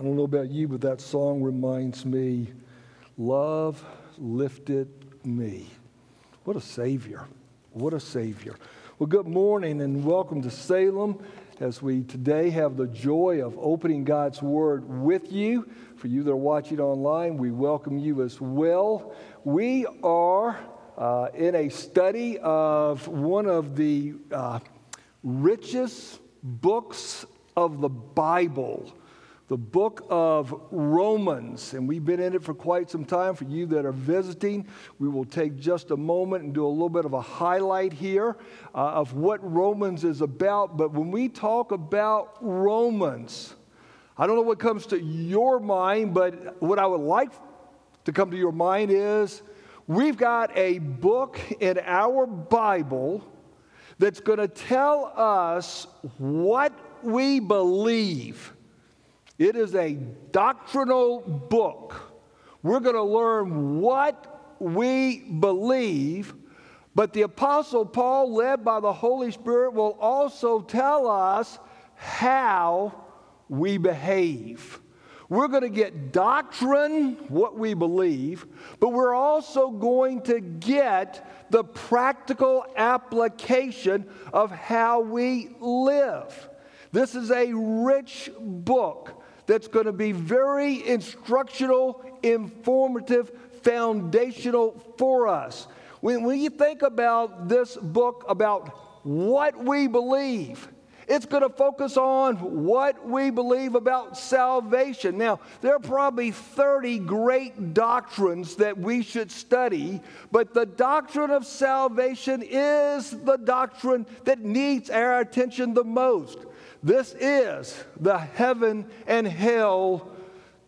I don't know about you, but that song reminds me love lifted me. What a Savior. What a Savior. Well, good morning and welcome to Salem as we today have the joy of opening God's Word with you. For you that are watching online, we welcome you as well. We are uh, in a study of one of the uh, richest books of the Bible the book of Romans, and we've been in it for quite some time. For you that are visiting, we will take just a moment and do a little bit of a highlight here uh, of what Romans is about. But when we talk about Romans, I don't know what comes to your mind, but what I would like to come to your mind is we've got a book in our Bible that's going to tell us what we believe. It is a doctrinal book. We're going to learn what we believe, but the Apostle Paul, led by the Holy Spirit, will also tell us how we behave. We're going to get doctrine, what we believe, but we're also going to get the practical application of how we live. This is a rich book that's going to be very instructional, informative, foundational for us. When, when you think about this book, about what we believe, it's going to focus on what we believe about salvation. Now, there are probably 30 great doctrines that we should study, but the doctrine of salvation is the doctrine that needs our attention the most. This is the heaven and hell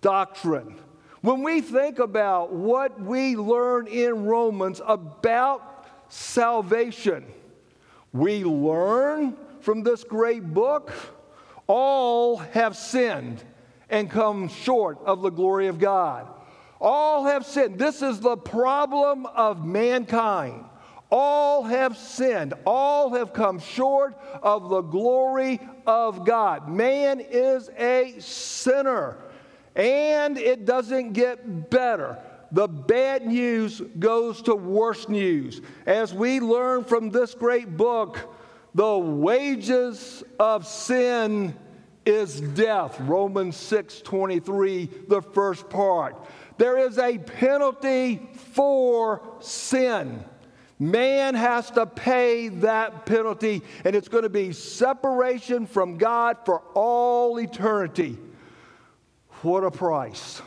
doctrine. When we think about what we learn in Romans about salvation, we learn from this great book all have sinned and come short of the glory of God. All have sinned. This is the problem of mankind. All have sinned. All have come short of the glory of God. Man is a sinner, and it doesn't get better. The bad news goes to worse news. As we learn from this great book, the wages of sin is death. Romans 6 23, the first part. There is a penalty for sin. Man has to pay that penalty, and it's going to be separation from God for all eternity. What a price!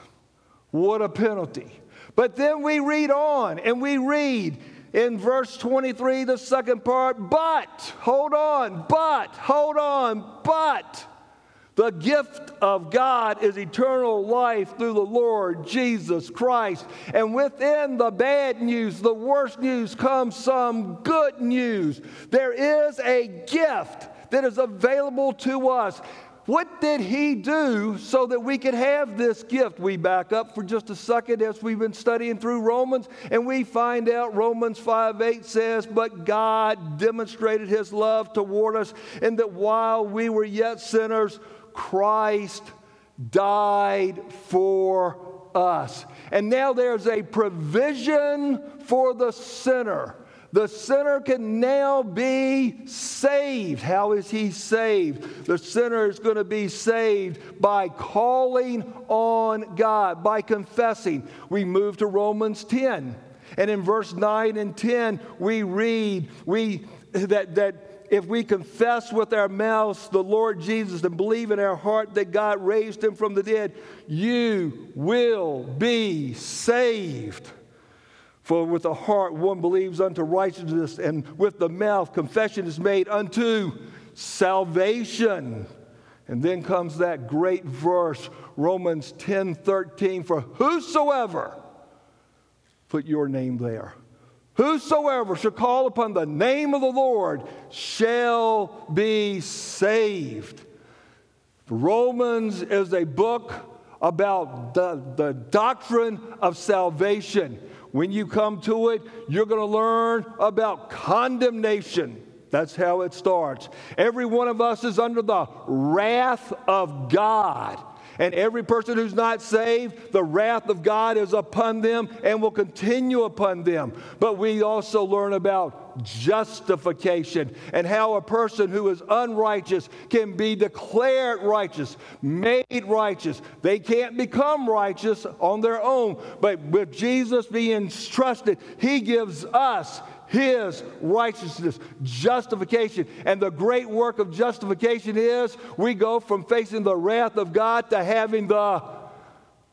What a penalty. But then we read on, and we read in verse 23, the second part, but, hold on, but, hold on, but. The gift of God is eternal life through the Lord Jesus Christ. And within the bad news, the worst news, comes some good news. There is a gift that is available to us. What did he do so that we could have this gift? We back up for just a second as we've been studying through Romans, and we find out Romans 5 8 says, But God demonstrated his love toward us, in that while we were yet sinners, Christ died for us. And now there's a provision for the sinner. The sinner can now be saved. How is he saved? The sinner is going to be saved by calling on God, by confessing. We move to Romans 10. And in verse 9 and 10, we read we, that, that if we confess with our mouths the Lord Jesus and believe in our heart that God raised him from the dead, you will be saved. For with the heart one believes unto righteousness, and with the mouth confession is made unto salvation. And then comes that great verse, Romans 10 13, for whosoever, put your name there Whosoever shall call upon the name of the Lord shall be saved. Romans is a book about the, the doctrine of salvation. When you come to it, you're going to learn about condemnation. That's how it starts. Every one of us is under the wrath of God. And every person who's not saved, the wrath of God is upon them and will continue upon them. But we also learn about justification and how a person who is unrighteous can be declared righteous, made righteous. They can't become righteous on their own, but with Jesus being trusted, He gives us his righteousness, justification. And the great work of justification is we go from facing the wrath of God to having the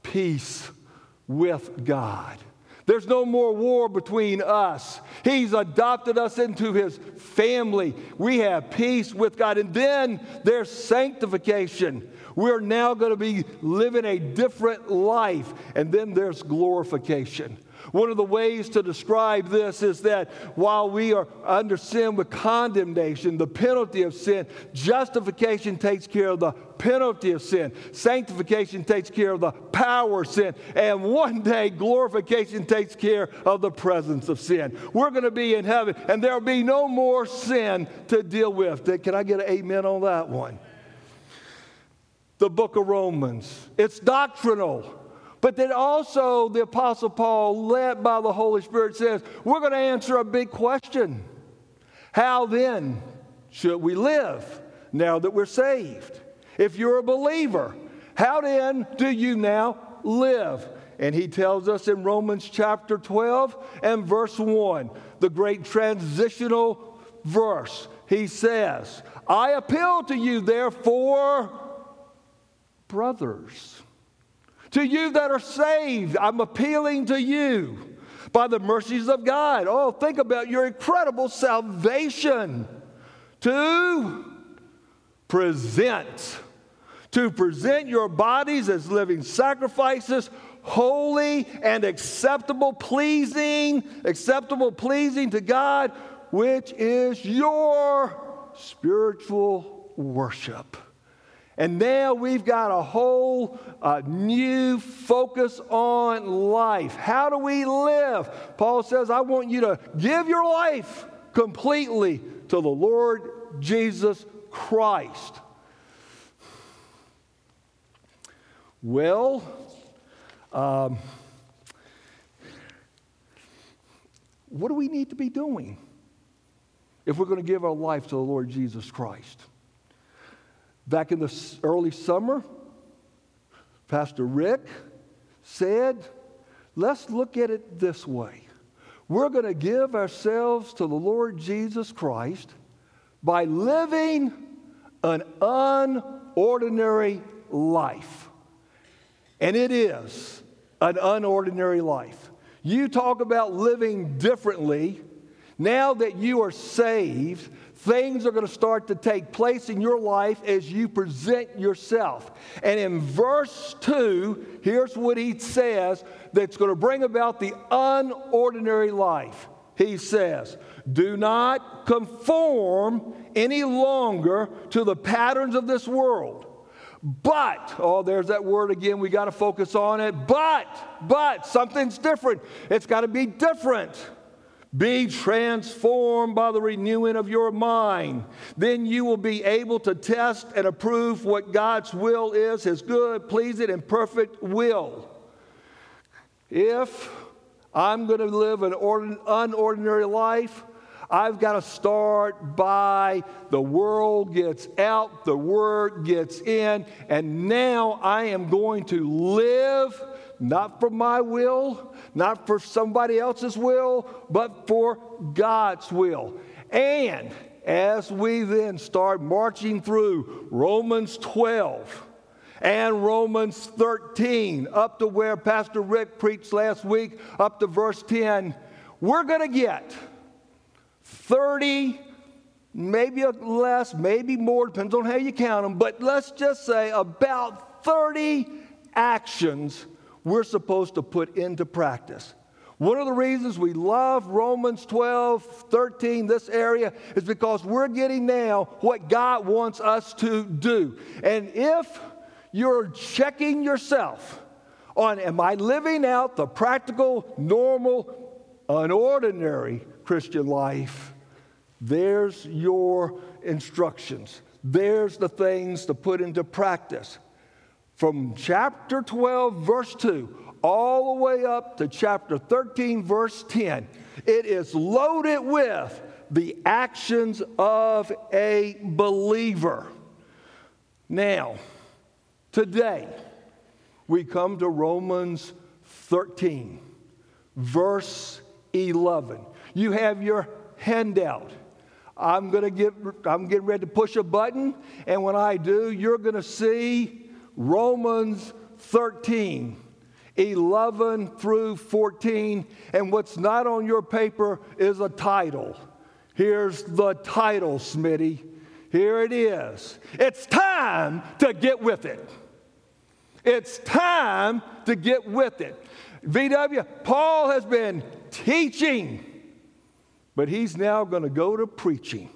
peace with God. There's no more war between us. He's adopted us into his family. We have peace with God. And then there's sanctification. We're now going to be living a different life. And then there's glorification. One of the ways to describe this is that while we are under sin with condemnation, the penalty of sin, justification takes care of the penalty of sin, sanctification takes care of the power of sin, and one day glorification takes care of the presence of sin. We're going to be in heaven, and there will be no more sin to deal with. Can I get an amen on that one? The book of Romans, it's doctrinal. But then also, the Apostle Paul, led by the Holy Spirit, says, We're going to answer a big question. How then should we live now that we're saved? If you're a believer, how then do you now live? And he tells us in Romans chapter 12 and verse 1, the great transitional verse. He says, I appeal to you, therefore, brothers to you that are saved, I'm appealing to you by the mercies of God. Oh, think about your incredible salvation to present. To present your bodies as living sacrifices, holy and acceptable, pleasing, acceptable, pleasing to God, which is your spiritual worship. And now we've got a whole uh, new focus on life. How do we live? Paul says, I want you to give your life completely to the Lord Jesus Christ. Well, um, what do we need to be doing if we're going to give our life to the Lord Jesus Christ? Back in the early summer, Pastor Rick said, let's look at it this way. We're going to give ourselves to the Lord Jesus Christ by living an unordinary life. And it is an unordinary life. You talk about living differently. Now that you are saved, things are going to start to take place in your life as you present yourself. And in verse 2, here's what he says that's going to bring about the unordinary life. He says, Do not conform any longer to the patterns of this world. But, oh, there's that word again. We got to focus on it. But, but, something's different. It's got to be different. Be transformed by the renewing of your mind. Then you will be able to test and approve what God's will is, His good, pleasing, and perfect will. If I'm going to live an unordinary life, I've got to start by the world gets out, the word gets in, and now I am going to live not for my will, not for somebody else's will, but for God's will. And as we then start marching through Romans 12 and Romans 13, up to where Pastor Rick preached last week, up to verse 10, we're going to get 30, maybe less, maybe more, depends on how you count them, but let's just say about 30 actions we're supposed to put into practice. One of the reasons we love Romans 12, 13, this area, is because we're getting now what God wants us to do. And if you're checking yourself on, am I living out the practical, normal, unordinary Christian life? There's your instructions. There's the things to put into practice. From chapter 12, verse 2, all the way up to chapter 13, verse 10, it is loaded with the actions of a believer. Now, today, we come to Romans 13, verse 11. You have your handout. I'm going to get I'm getting ready to push a button and when I do you're going to see Romans 13 11 through 14 and what's not on your paper is a title. Here's the title, Smitty. Here it is. It's time to get with it. It's time to get with it. VW, Paul has been teaching, but he's now going to go to preaching.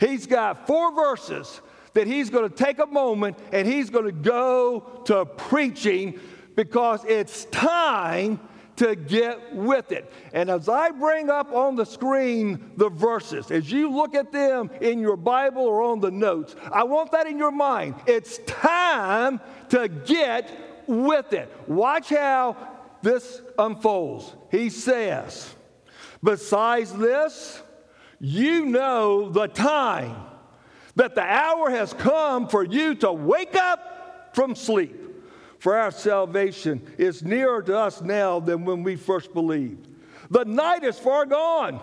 He's got four verses that he's going to take a moment and he's going to go to preaching because it's time to get with it. And as I bring up on the screen the verses, as you look at them in your Bible or on the notes, I want that in your mind. It's time to get with it. Watch how this unfolds. He says, Besides this, you know the time that the hour has come for you to wake up from sleep. For our salvation is nearer to us now than when we first believed. The night is far gone,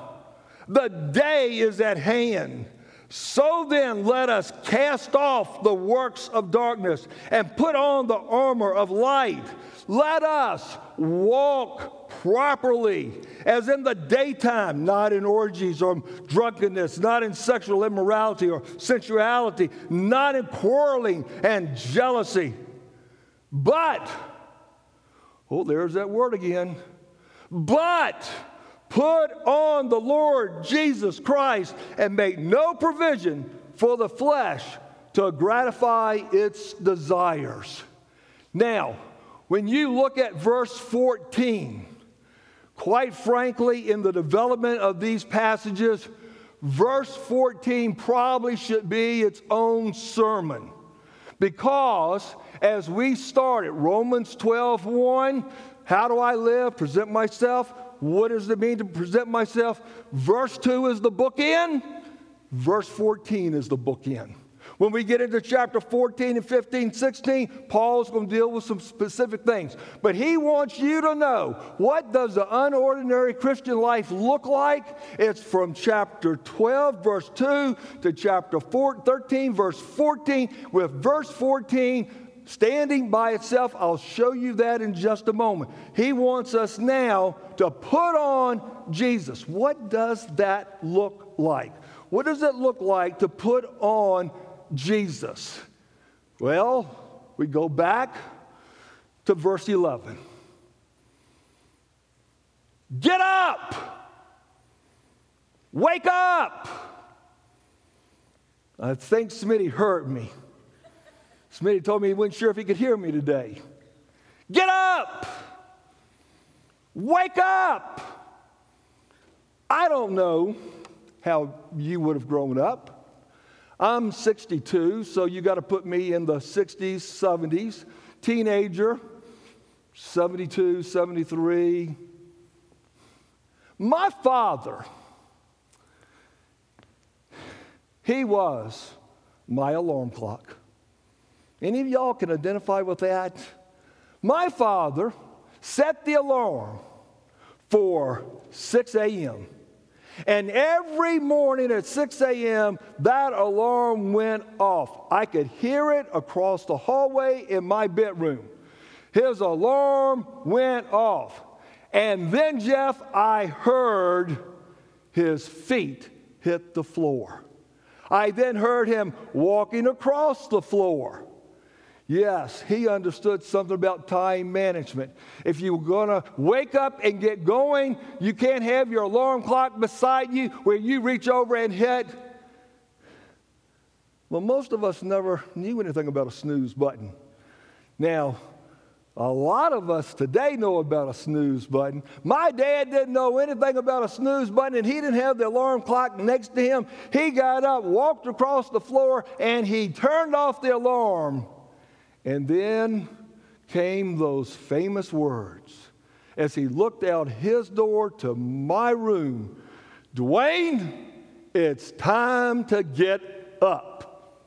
the day is at hand. So then, let us cast off the works of darkness and put on the armor of light. Let us walk properly as in the daytime, not in orgies or drunkenness, not in sexual immorality or sensuality, not in quarreling and jealousy but, oh, there's that word again. But put on the Lord Jesus Christ and make no provision for the flesh to gratify its desires. Now, when you look at verse 14, quite frankly, in the development of these passages, verse 14 probably should be its own sermon because as we started, Romans 12 1, how do I live? Present myself. What does it mean to present myself? Verse 2 is the bookend, verse 14 is the bookend. When we get into chapter 14 and 15, 16, Paul's going to deal with some specific things. But he wants you to know what does the unordinary Christian life look like? It's from chapter 12, verse 2 to chapter 4, 13, verse 14, with verse 14 standing by itself. I'll show you that in just a moment. He wants us now to put on Jesus. What does that look like? What does it look like to put on Jesus? Well, we go back to verse 11. Get up! Wake up! I think Smitty hurt me. Smitty told me he wasn't sure if he could hear me today. Get up! Wake up! I don't know how you would have grown up. I'm 62, so you got to put me in the 60s, 70s. Teenager, 72, 73. My father, he was my alarm clock. Any of y'all can identify with that? My father set the alarm for 6 a.m. And every morning at 6 a.m., that alarm went off. I could hear it across the hallway in my bedroom. His alarm went off. And then, Jeff, I heard his feet hit the floor. I then heard him walking across the floor. Yes, he understood something about time management. If you're going to wake up and get going, you can't have your alarm clock beside you where you reach over and hit. Well, most of us never knew anything about a snooze button. Now, a lot of us today know about a snooze button. My dad didn't know anything about a snooze button, and he didn't have the alarm clock next to him. He got up, walked across the floor, and he turned off the alarm And then came those famous words as he looked out his door to my room Dwayne, it's time to get up.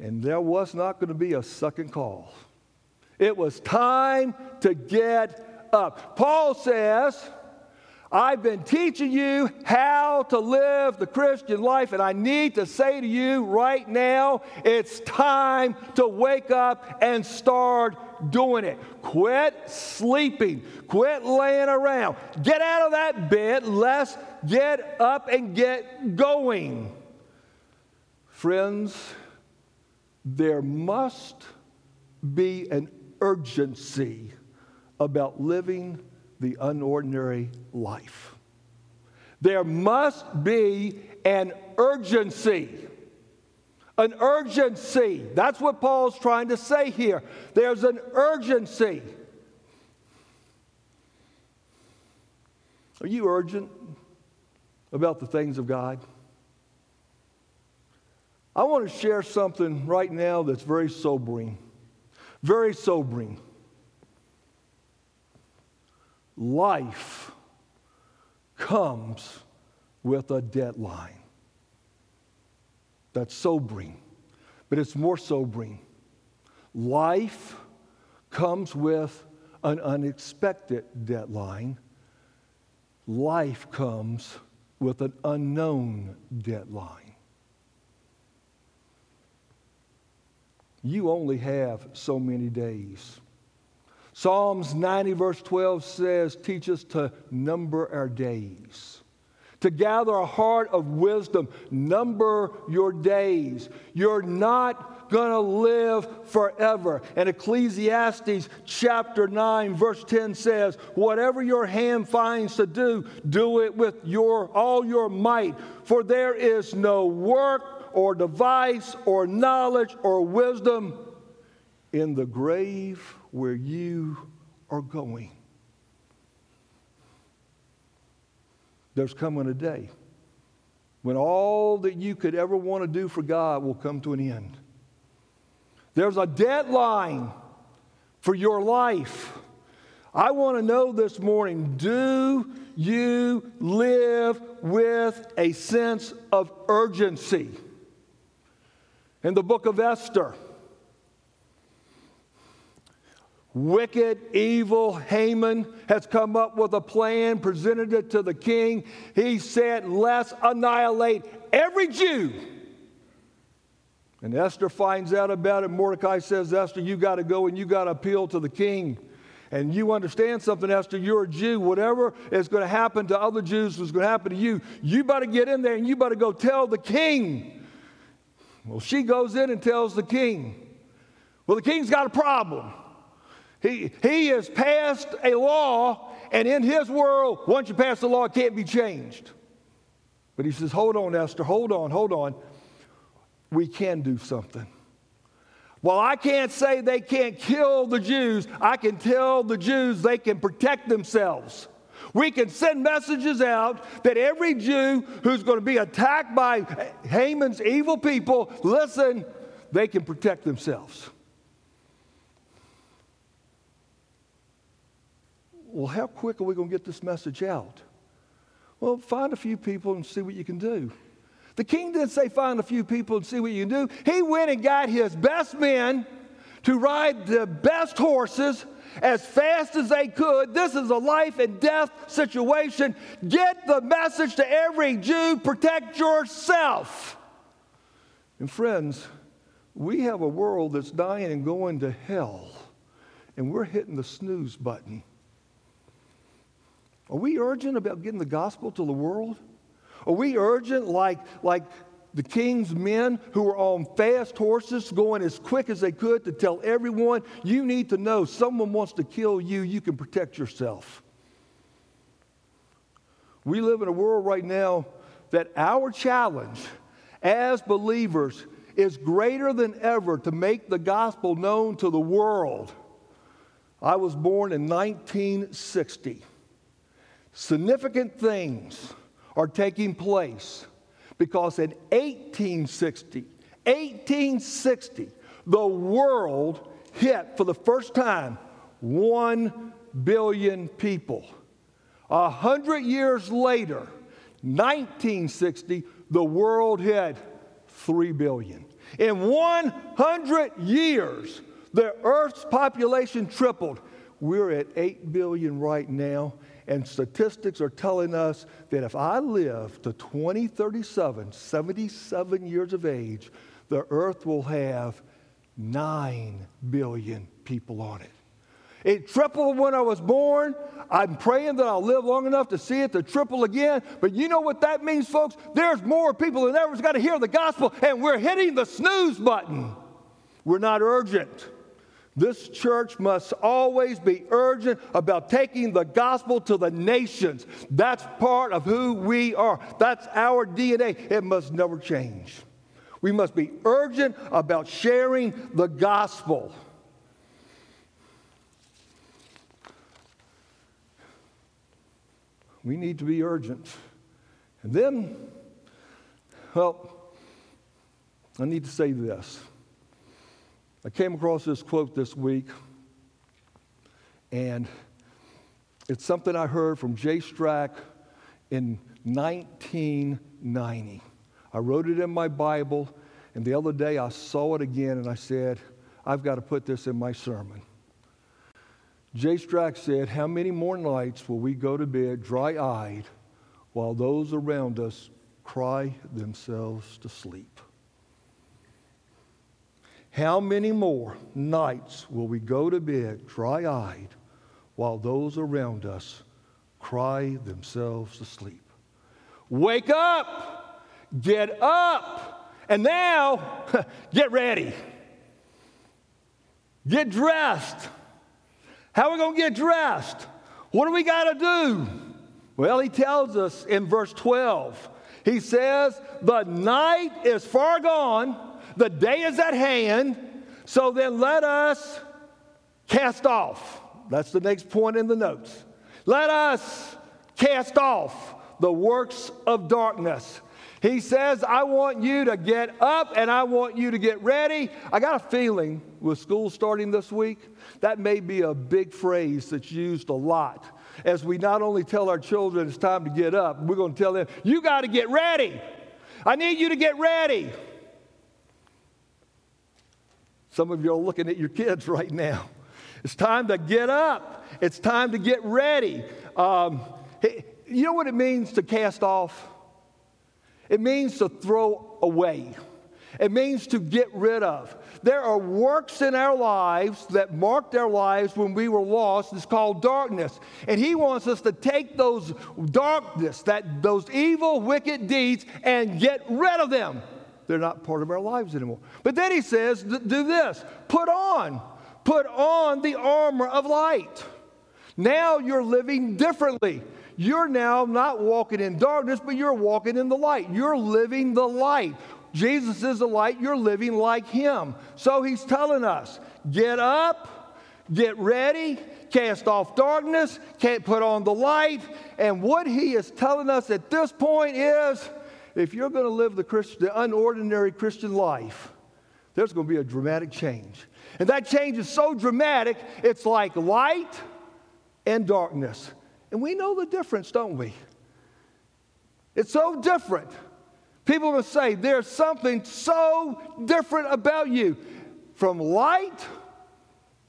And there was not going to be a second call. It was time to get up. Paul says, I've been teaching you how to live the Christian life, and I need to say to you right now it's time to wake up and start doing it. Quit sleeping, quit laying around. Get out of that bed, let's get up and get going. Friends, there must be an urgency about living the unordinary life. There must be an urgency. An urgency. That's what Paul's trying to say here. There's an urgency. Are you urgent about the things of God? I want to share something right now that's very sobering. Very sobering life comes with a deadline. That's sobering, but it's more sobering. Life comes with an unexpected deadline. Life comes with an unknown deadline. You only have so many days. Psalms 90, verse 12 says, Teach us to number our days, to gather a heart of wisdom. Number your days. You're not going to live forever. And Ecclesiastes chapter 9, verse 10 says, Whatever your hand finds to do, do it with your, all your might, for there is no work or device or knowledge or wisdom in the grave where you are going. There's coming a day when all that you could ever want to do for God will come to an end. There's a deadline for your life. I want to know this morning do you live with a sense of urgency? In the book of Esther, Wicked, evil Haman has come up with a plan, presented it to the king. He said, Let's annihilate every Jew. And Esther finds out about it. Mordecai says, Esther, you got to go and you got to appeal to the king. And you understand something, Esther, you're a Jew. Whatever is going to happen to other Jews is going to happen to you. You better get in there and you better go tell the king. Well, she goes in and tells the king. Well, the king's got a problem. He, he has passed a law, and in his world, once you pass the law, it can't be changed. But he says, Hold on, Esther, hold on, hold on. We can do something. Well, I can't say they can't kill the Jews. I can tell the Jews they can protect themselves. We can send messages out that every Jew who's going to be attacked by Haman's evil people, listen, they can protect themselves. Well, how quick are we going to get this message out? Well, find a few people and see what you can do. The king didn't say find a few people and see what you can do. He went and got his best men to ride the best horses as fast as they could. This is a life and death situation. Get the message to every Jew protect yourself. And friends, we have a world that's dying and going to hell, and we're hitting the snooze button. Are we urgent about getting the gospel to the world? Are we urgent like, like the king's men who were on fast horses going as quick as they could to tell everyone, you need to know someone wants to kill you, you can protect yourself? We live in a world right now that our challenge as believers is greater than ever to make the gospel known to the world. I was born in 1960 significant things are taking place because in 1860, 1860, the world hit for the first time 1 billion people. A hundred years later, 1960, the world hit 3 billion. In 100 years, the Earth's population tripled. We're at 8 billion right now, and statistics are telling us that if I live to 2037, 77 years of age, the Earth will have 9 billion people on it. It tripled when I was born. I'm praying that I'll live long enough to see it to triple again. But you know what that means, folks? There's more people than ever's got to hear the gospel, and we're hitting the snooze button. We're not urgent. This church must always be urgent about taking the gospel to the nations. That's part of who we are. That's our DNA. It must never change. We must be urgent about sharing the gospel. We need to be urgent. And then, well, I need to say this. I came across this quote this week, and it's something I heard from Jay Strack in 1990. I wrote it in my Bible, and the other day I saw it again, and I said, I've got to put this in my sermon. Jay Strack said, How many more nights will we go to bed dry eyed while those around us cry themselves to sleep? How many more nights will we go to bed dry eyed while those around us cry themselves to sleep? Wake up! Get up! And now, get ready. Get dressed. How are we going to get dressed? What do we got to do? Well, he tells us in verse 12. He says, The night is far gone, the day is at hand, so then let us cast off. That's the next point in the notes. Let us cast off the works of darkness he says, I want you to get up and I want you to get ready. I got a feeling with school starting this week, that may be a big phrase that's used a lot. As we not only tell our children it's time to get up, we're going to tell them, you got to get ready. I need you to get ready. Some of you are looking at your kids right now. It's time to get up. It's time to get ready. Um, you know what it means to cast off? It means to throw away. It means to get rid of. There are works in our lives that marked our lives when we were lost. It's called darkness. And he wants us to take those darkness, that those evil, wicked deeds, and get rid of them. They're not part of our lives anymore. But then he says, do this put on, put on the armor of light. Now you're living differently. You're now not walking in darkness, but you're walking in the light. You're living the light. Jesus is the light. You're living like Him. So He's telling us get up, get ready, cast off darkness, can't put on the light. And what He is telling us at this point is if you're going to live the, Christian, the unordinary Christian life, there's going to be a dramatic change. And that change is so dramatic, it's like light and darkness. And we know the difference, don't we? It's so different. People will say there's something so different about you. From light,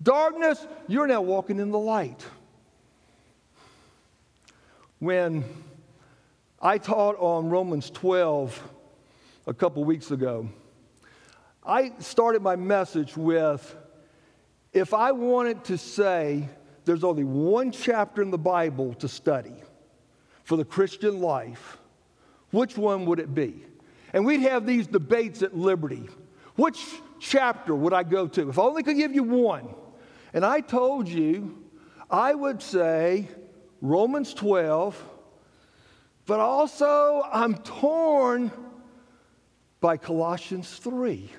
darkness, you're now walking in the light. When I taught on Romans 12 a couple weeks ago, I started my message with if I wanted to say there's only one chapter in the Bible to study for the Christian life, which one would it be? And we'd have these debates at Liberty. Which chapter would I go to? If I only could give you one. And I told you, I would say Romans 12, but also I'm torn by Colossians 3.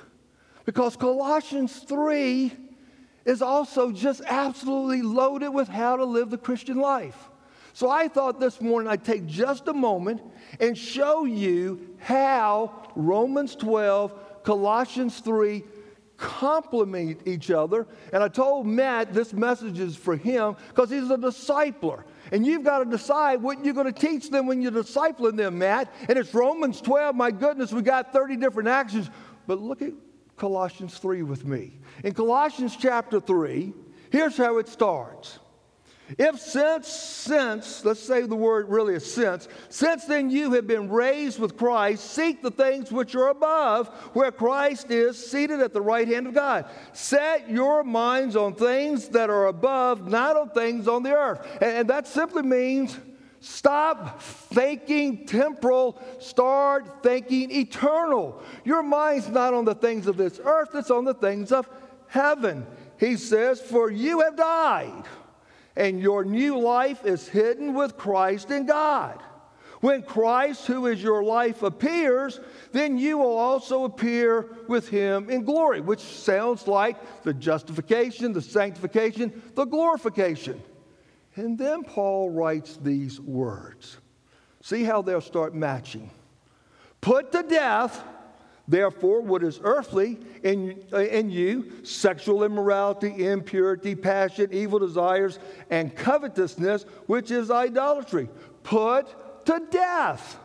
Because Colossians 3 is also just absolutely loaded with how to live the Christian life. So I thought this morning I'd take just a moment and show you how Romans 12, Colossians 3 complement each other. And I told Matt this message is for him because he's a discipler. And you've got to decide what you're going to teach them when you're discipling them, Matt. And it's Romans 12. My goodness, we got 30 different actions. But look at Colossians 3 with me. In Colossians chapter 3, here's how it starts. If since, since, let's say the word really is since, since then you have been raised with Christ, seek the things which are above, where Christ is seated at the right hand of God. Set your minds on things that are above, not on things on the earth. And that simply means stop thinking temporal, start thinking eternal. Your mind's not on the things of this earth, it's on the things of heaven. He says, For you have died and your new life is hidden with Christ in God. When Christ, who is your life, appears, then you will also appear with him in glory, which sounds like the justification, the sanctification, the glorification. And then Paul writes these words. See how they'll start matching. Put to death Therefore, what is earthly in, in you, sexual immorality, impurity, passion, evil desires, and covetousness, which is idolatry, put to death.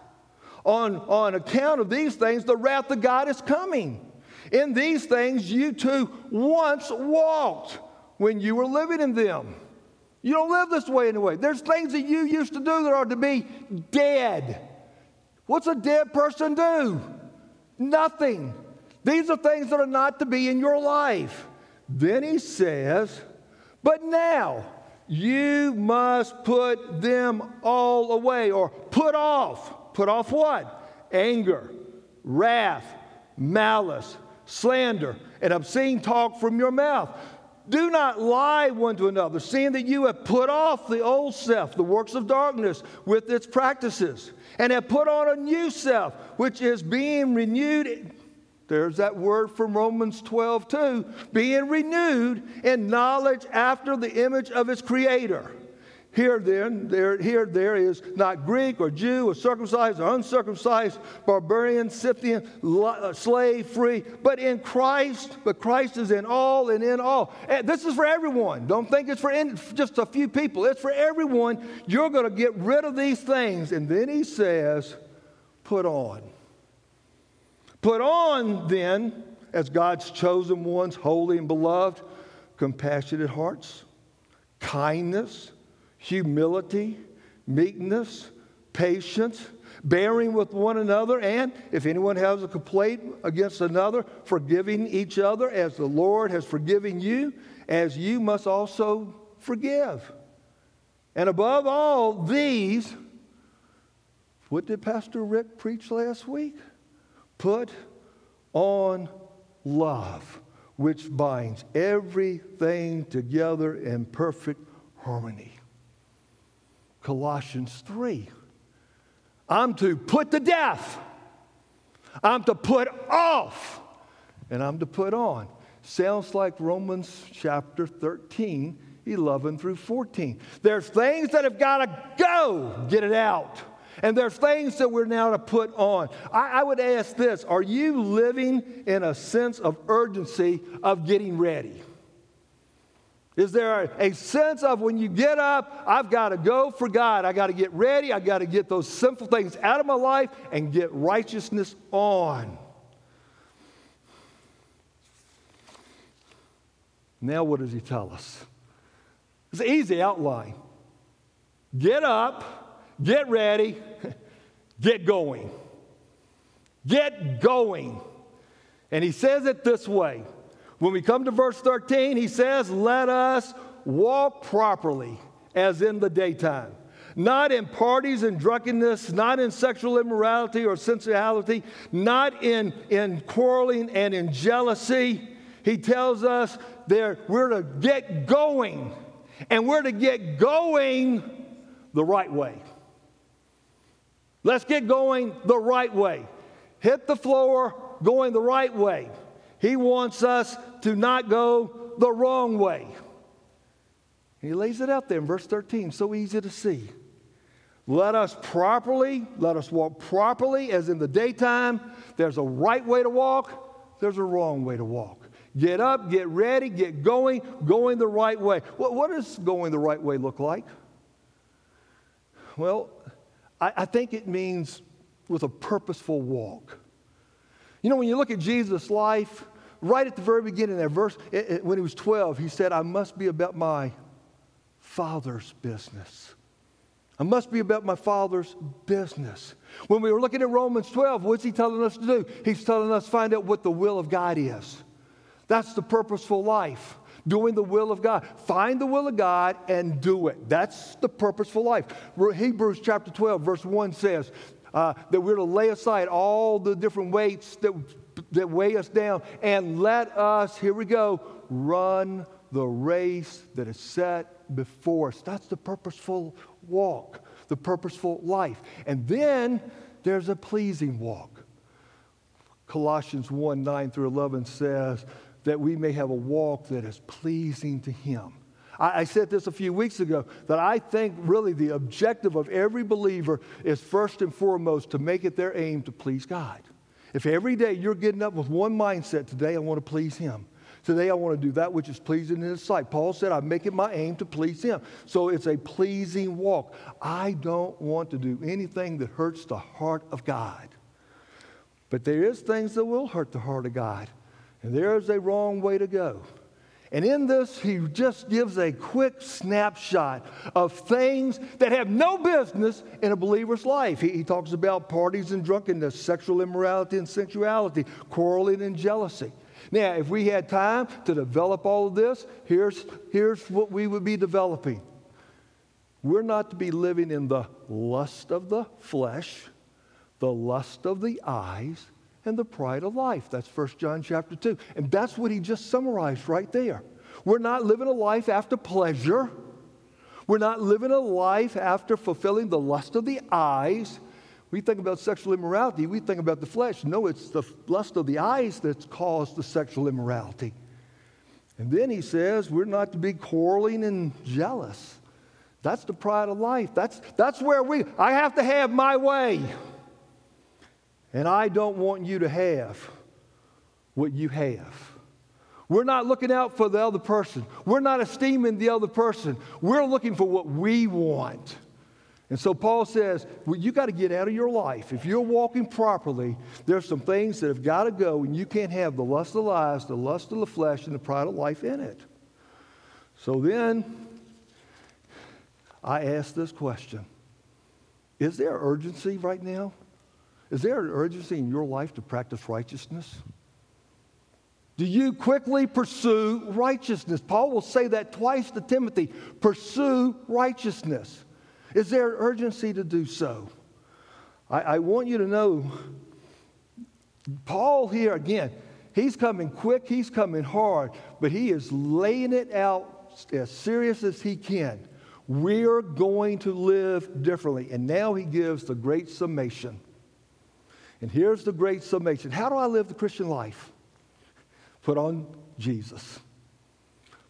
On, on account of these things, the wrath of God is coming. In these things, you too once walked when you were living in them. You don't live this way anyway. There's things that you used to do that are to be dead. What's a dead person do? Nothing. These are things that are not to be in your life. Then he says, But now you must put them all away or put off. Put off what? Anger, wrath, malice, slander, and obscene talk from your mouth. Do not lie one to another, seeing that you have put off the old self, the works of darkness, with its practices, and have put on a new self, which is being renewed. There's that word from Romans 12, too. Being renewed in knowledge after the image of its creator here then, there, here there is not Greek or Jew or circumcised or uncircumcised, barbarian, Scythian, uh, slave, free, but in Christ, but Christ is in all and in all. And this is for everyone. Don't think it's for just a few people. It's for everyone. You're going to get rid of these things. And then he says, put on. Put on then, as God's chosen ones, holy and beloved, compassionate hearts, kindness humility, meekness, patience, bearing with one another, and if anyone has a complaint against another, forgiving each other as the Lord has forgiven you, as you must also forgive. And above all these, what did Pastor Rick preach last week? Put on love, which binds everything together in perfect harmony. Colossians 3. I'm to put to death, I'm to put off, and I'm to put on. Sounds like Romans chapter 13, 11 through 14. There's things that have got to go, get it out. And there's things that we're now to put on. I, I would ask this Are you living in a sense of urgency of getting ready? Is there a sense of when you get up, I've got to go for God. I got to get ready. I got to get those sinful things out of my life and get righteousness on. Now, what does he tell us? It's an easy outline. Get up, get ready, get going. Get going. And he says it this way when we come to verse 13, he says, Let us walk properly as in the daytime. Not in parties and drunkenness, not in sexual immorality or sensuality, not in, in quarreling and in jealousy. He tells us there we're to get going, and we're to get going the right way. Let's get going the right way. Hit the floor going the right way. He wants us to not go the wrong way. He lays it out there in verse 13, so easy to see. Let us properly, let us walk properly, as in the daytime. There's a right way to walk, there's a wrong way to walk. Get up, get ready, get going, going the right way. What, what does going the right way look like? Well, I, I think it means with a purposeful walk. You know, when you look at Jesus' life, right at the very beginning, that verse, it, it, when he was 12, he said, I must be about my Father's business. I must be about my Father's business. When we were looking at Romans 12, what's he telling us to do? He's telling us find out what the will of God is. That's the purposeful life, doing the will of God. Find the will of God and do it. That's the purposeful life. Hebrews chapter 12, verse 1 says uh, that we're to lay aside all the different weights that, that weigh us down and let us, here we go, run the race that is set before us. That's the purposeful walk, the purposeful life. And then there's a pleasing walk. Colossians 1 9 through 11 says, that we may have a walk that is pleasing to Him. I, I said this a few weeks ago that I think really the objective of every believer is first and foremost to make it their aim to please God. If every day you're getting up with one mindset, today I want to please Him. Today I want to do that which is pleasing in His sight. Paul said, I make it my aim to please Him. So it's a pleasing walk. I don't want to do anything that hurts the heart of God. But there is things that will hurt the heart of God. And there's a wrong way to go. And in this, he just gives a quick snapshot of things that have no business in a believer's life. He, he, talks about parties and drunkenness, sexual immorality and sensuality, quarreling and jealousy. Now, if we had time to develop all of this, here's, here's what we would be developing. We're not to be living in the lust of the flesh, the lust of the eyes, and the pride of life. That's 1 John chapter 2. And that's what he just summarized right there. We're not living a life after pleasure. We're not living a life after fulfilling the lust of the eyes. We think about sexual immorality, we think about the flesh. No, it's the lust of the eyes that's caused the sexual immorality. And then he says we're not to be quarreling and jealous. That's the pride of life. That's, that's where we, I have to have my way. And I don't want you to have what you have. We're not looking out for the other person. We're not esteeming the other person. We're looking for what we want. And so Paul says, well, you got to get out of your life. If you're walking properly, there's some things that have got to go, and you can't have the lust of the eyes, the lust of the flesh, and the pride of life in it. So then, I ask this question Is there urgency right now? Is there an urgency in your life to practice righteousness? Do you quickly pursue righteousness? Paul will say that twice to Timothy pursue righteousness. Is there an urgency to do so? I, I want you to know Paul here again, he's coming quick, he's coming hard, but he is laying it out as serious as he can. We're going to live differently. And now he gives the great summation. And here's the great summation How do I live the Christian life? Put on Jesus.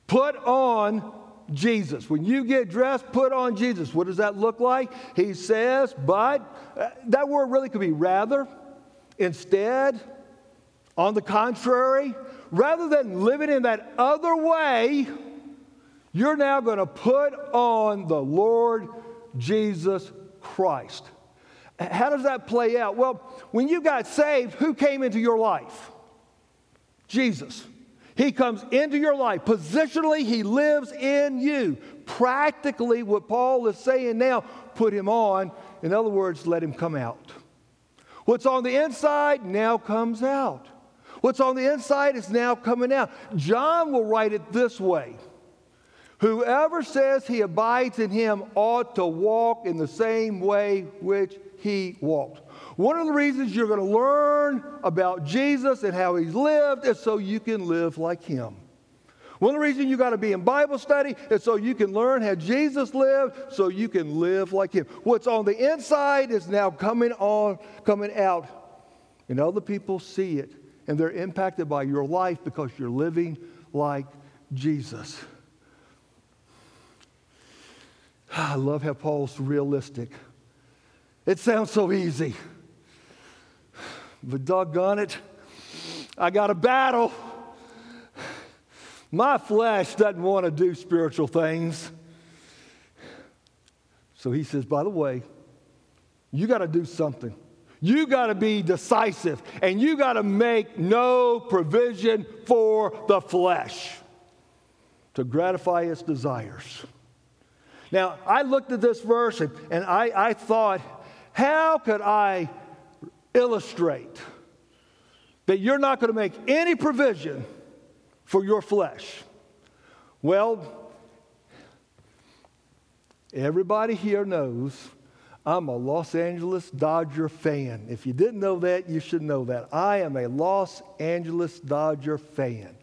Put on Jesus. When you get dressed, put on Jesus. What does that look like? He says, but uh, that word really could be rather, instead, on the contrary, rather than living in that other way, you're now going to put on the Lord Jesus Christ. How does that play out? Well, when you got saved, who came into your life? Jesus. He comes into your life. Positionally, He lives in you. Practically, what Paul is saying now, put Him on. In other words, let Him come out. What's on the inside now comes out. What's on the inside is now coming out. John will write it this way Whoever says he abides in him ought to walk in the same way which he walked. One of the reasons you're going to learn about Jesus and how he's lived is so you can live like him. One of the reasons you got to be in Bible study is so you can learn how Jesus lived, so you can live like him. What's on the inside is now coming on, coming out, and other people see it, and they're impacted by your life because you're living like Jesus. I love how Paul's realistic. It sounds so easy. But doggone it, I got a battle. My flesh doesn't want to do spiritual things. So he says, by the way, you got to do something. You got to be decisive and you got to make no provision for the flesh to gratify its desires. Now, I looked at this verse and, and I, I thought, how could I illustrate that you're not going to make any provision for your flesh? Well, everybody here knows I'm a Los Angeles Dodger fan. If you didn't know that, you should know that. I am a Los Angeles Dodger fan.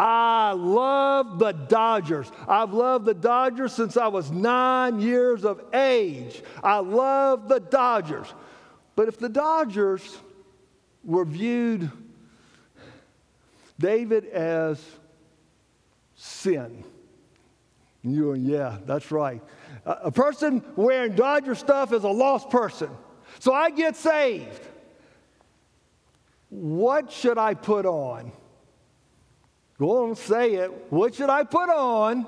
I love the Dodgers. I've loved the Dodgers since I was nine years of age. I love the Dodgers. But if the Dodgers were viewed, David, as sin, you going, yeah, that's right. A person wearing Dodger stuff is a lost person. So I get saved. What should I put on? Go on, say it. What should I put on?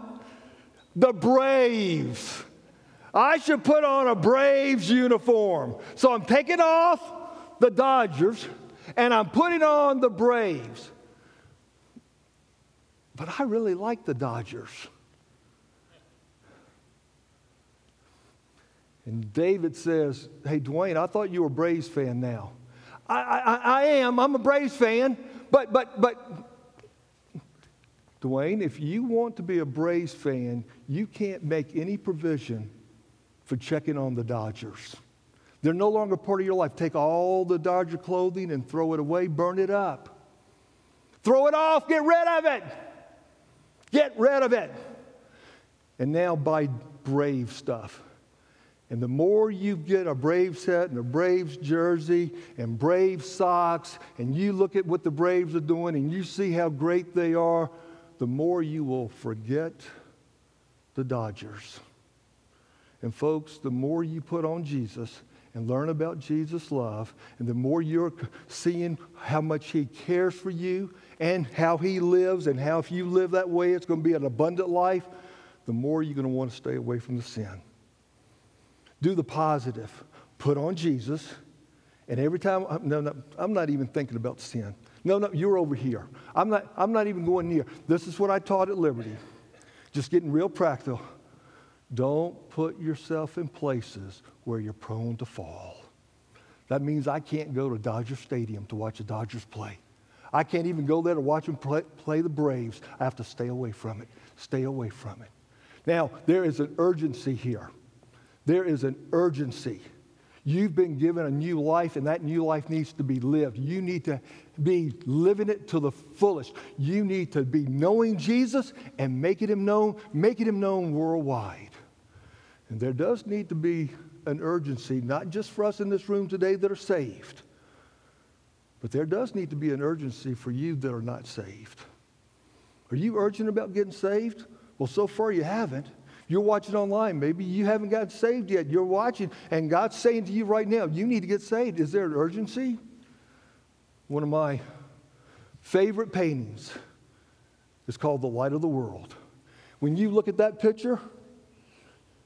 The Braves. I should put on a Braves uniform. So I'm taking off the Dodgers and I'm putting on the Braves. But I really like the Dodgers. And David says, Hey, Dwayne, I thought you were a Braves fan now. I, I, I am. I'm a Braves fan. But, but, but, Dwayne, if you want to be a Braves fan, you can't make any provision for checking on the Dodgers. They're no longer part of your life. Take all the Dodger clothing and throw it away, burn it up. Throw it off, get rid of it. Get rid of it. And now buy Brave stuff. And the more you get a Braves set and a Braves jersey and Braves socks, and you look at what the Braves are doing and you see how great they are, the more you will forget the Dodgers. And folks, the more you put on Jesus and learn about Jesus' love, and the more you're seeing how much He cares for you and how He lives, and how if you live that way, it's going to be an abundant life, the more you're going to want to stay away from the sin. Do the positive. Put on Jesus. And every time, no, no, I'm not even thinking about sin. No, no, you're over here. I'm not, I'm not even going near. This is what I taught at Liberty. Just getting real practical. Don't put yourself in places where you're prone to fall. That means I can't go to Dodger Stadium to watch the Dodgers play. I can't even go there to watch them play, play the Braves. I have to stay away from it. Stay away from it. Now, there is an urgency here. There is an urgency. You've been given a new life, and that new life needs to be lived. You need to be living it to the fullest. You need to be knowing Jesus and making him known, making him known worldwide. And there does need to be an urgency, not just for us in this room today that are saved, but there does need to be an urgency for you that are not saved. Are you urgent about getting saved? Well, so far you haven't. You're watching online. Maybe you haven't gotten saved yet. You're watching, and God's saying to you right now, you need to get saved. Is there an urgency? One of my favorite paintings is called The Light of the World. When you look at that picture,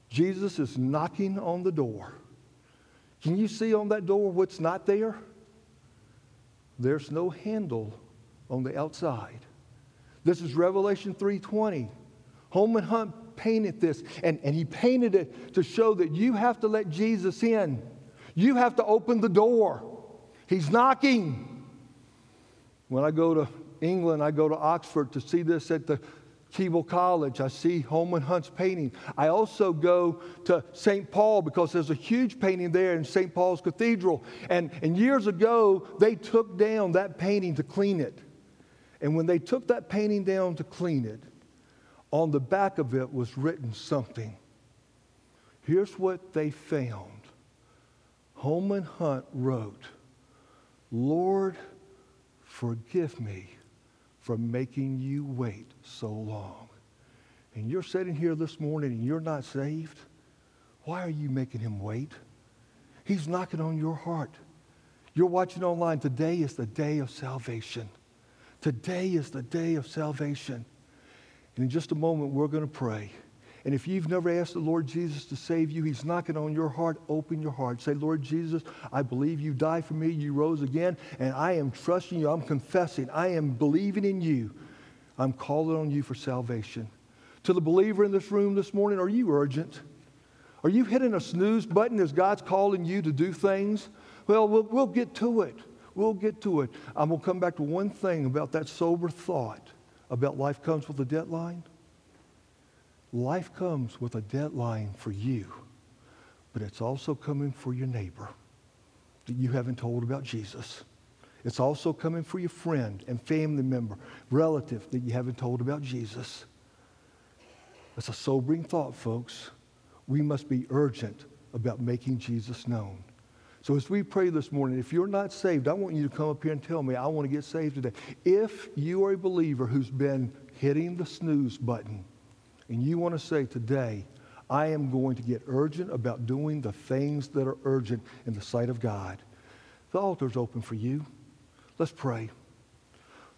Jesus is knocking on the door. Can you see on that door what's not there? There's no handle on the outside. This is Revelation 3:20. Holman Hunt painted this, and, and he painted it to show that you have to let Jesus in. You have to open the door. He's knocking. When I go to England, I go to Oxford to see this at the Keble College. I see Holman Hunt's painting. I also go to St. Paul because there's a huge painting there in St. Paul's Cathedral. And, and years ago, they took down that painting to clean it. And when they took that painting down to clean it, on the back of it was written something. Here's what they found Holman Hunt wrote, Lord, forgive me for making you wait so long. And you're sitting here this morning and you're not saved. Why are you making him wait? He's knocking on your heart. You're watching online. Today is the day of salvation. Today is the day of salvation. And in just a moment, we're going to pray. And if you've never asked the Lord Jesus to save you, He's knocking on your heart. Open your heart. Say, Lord Jesus, I believe you died for me. You rose again. And I am trusting you. I'm confessing. I am believing in you. I'm calling on you for salvation. To the believer in this room this morning, are you urgent? Are you hitting a snooze button as God's calling you to do things? Well, we'll, we'll get to it. We'll get to it. I'm going to come back to one thing about that sober thought about life comes with a deadline. Life comes with a deadline for you, but it's also coming for your neighbor that you haven't told about Jesus. It's also coming for your friend and family member, relative that you haven't told about Jesus. That's a sobering thought, folks. We must be urgent about making Jesus known. So as we pray this morning, if you're not saved, I want you to come up here and tell me, I want to get saved today. If you are a believer who's been hitting the snooze button, and you want to say today, I am going to get urgent about doing the things that are urgent in the sight of God. The altar's open for you. Let's pray.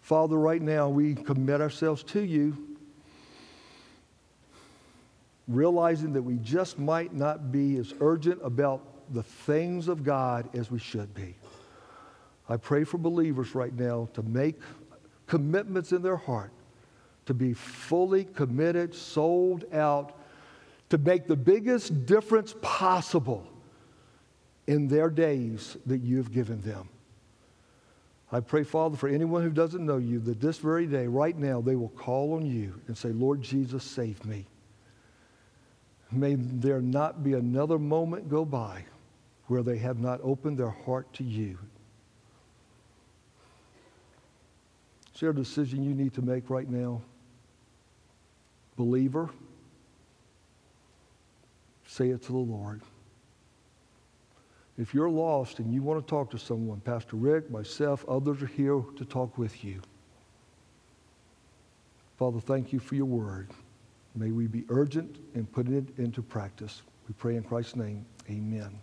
Father, right now we commit ourselves to you, realizing that we just might not be as urgent about the things of God as we should be. I pray for believers right now to make commitments in their heart to be fully committed, sold out, to make the biggest difference possible in their days that you have given them. I pray, Father, for anyone who doesn't know you, that this very day, right now, they will call on you and say, Lord Jesus, save me. May there not be another moment go by where they have not opened their heart to you. Is there a decision you need to make right now? Believer, say it to the Lord. If you're lost and you want to talk to someone, Pastor Rick, myself, others are here to talk with you. Father, thank you for your word. May we be urgent in putting it into practice. We pray in Christ's name. Amen.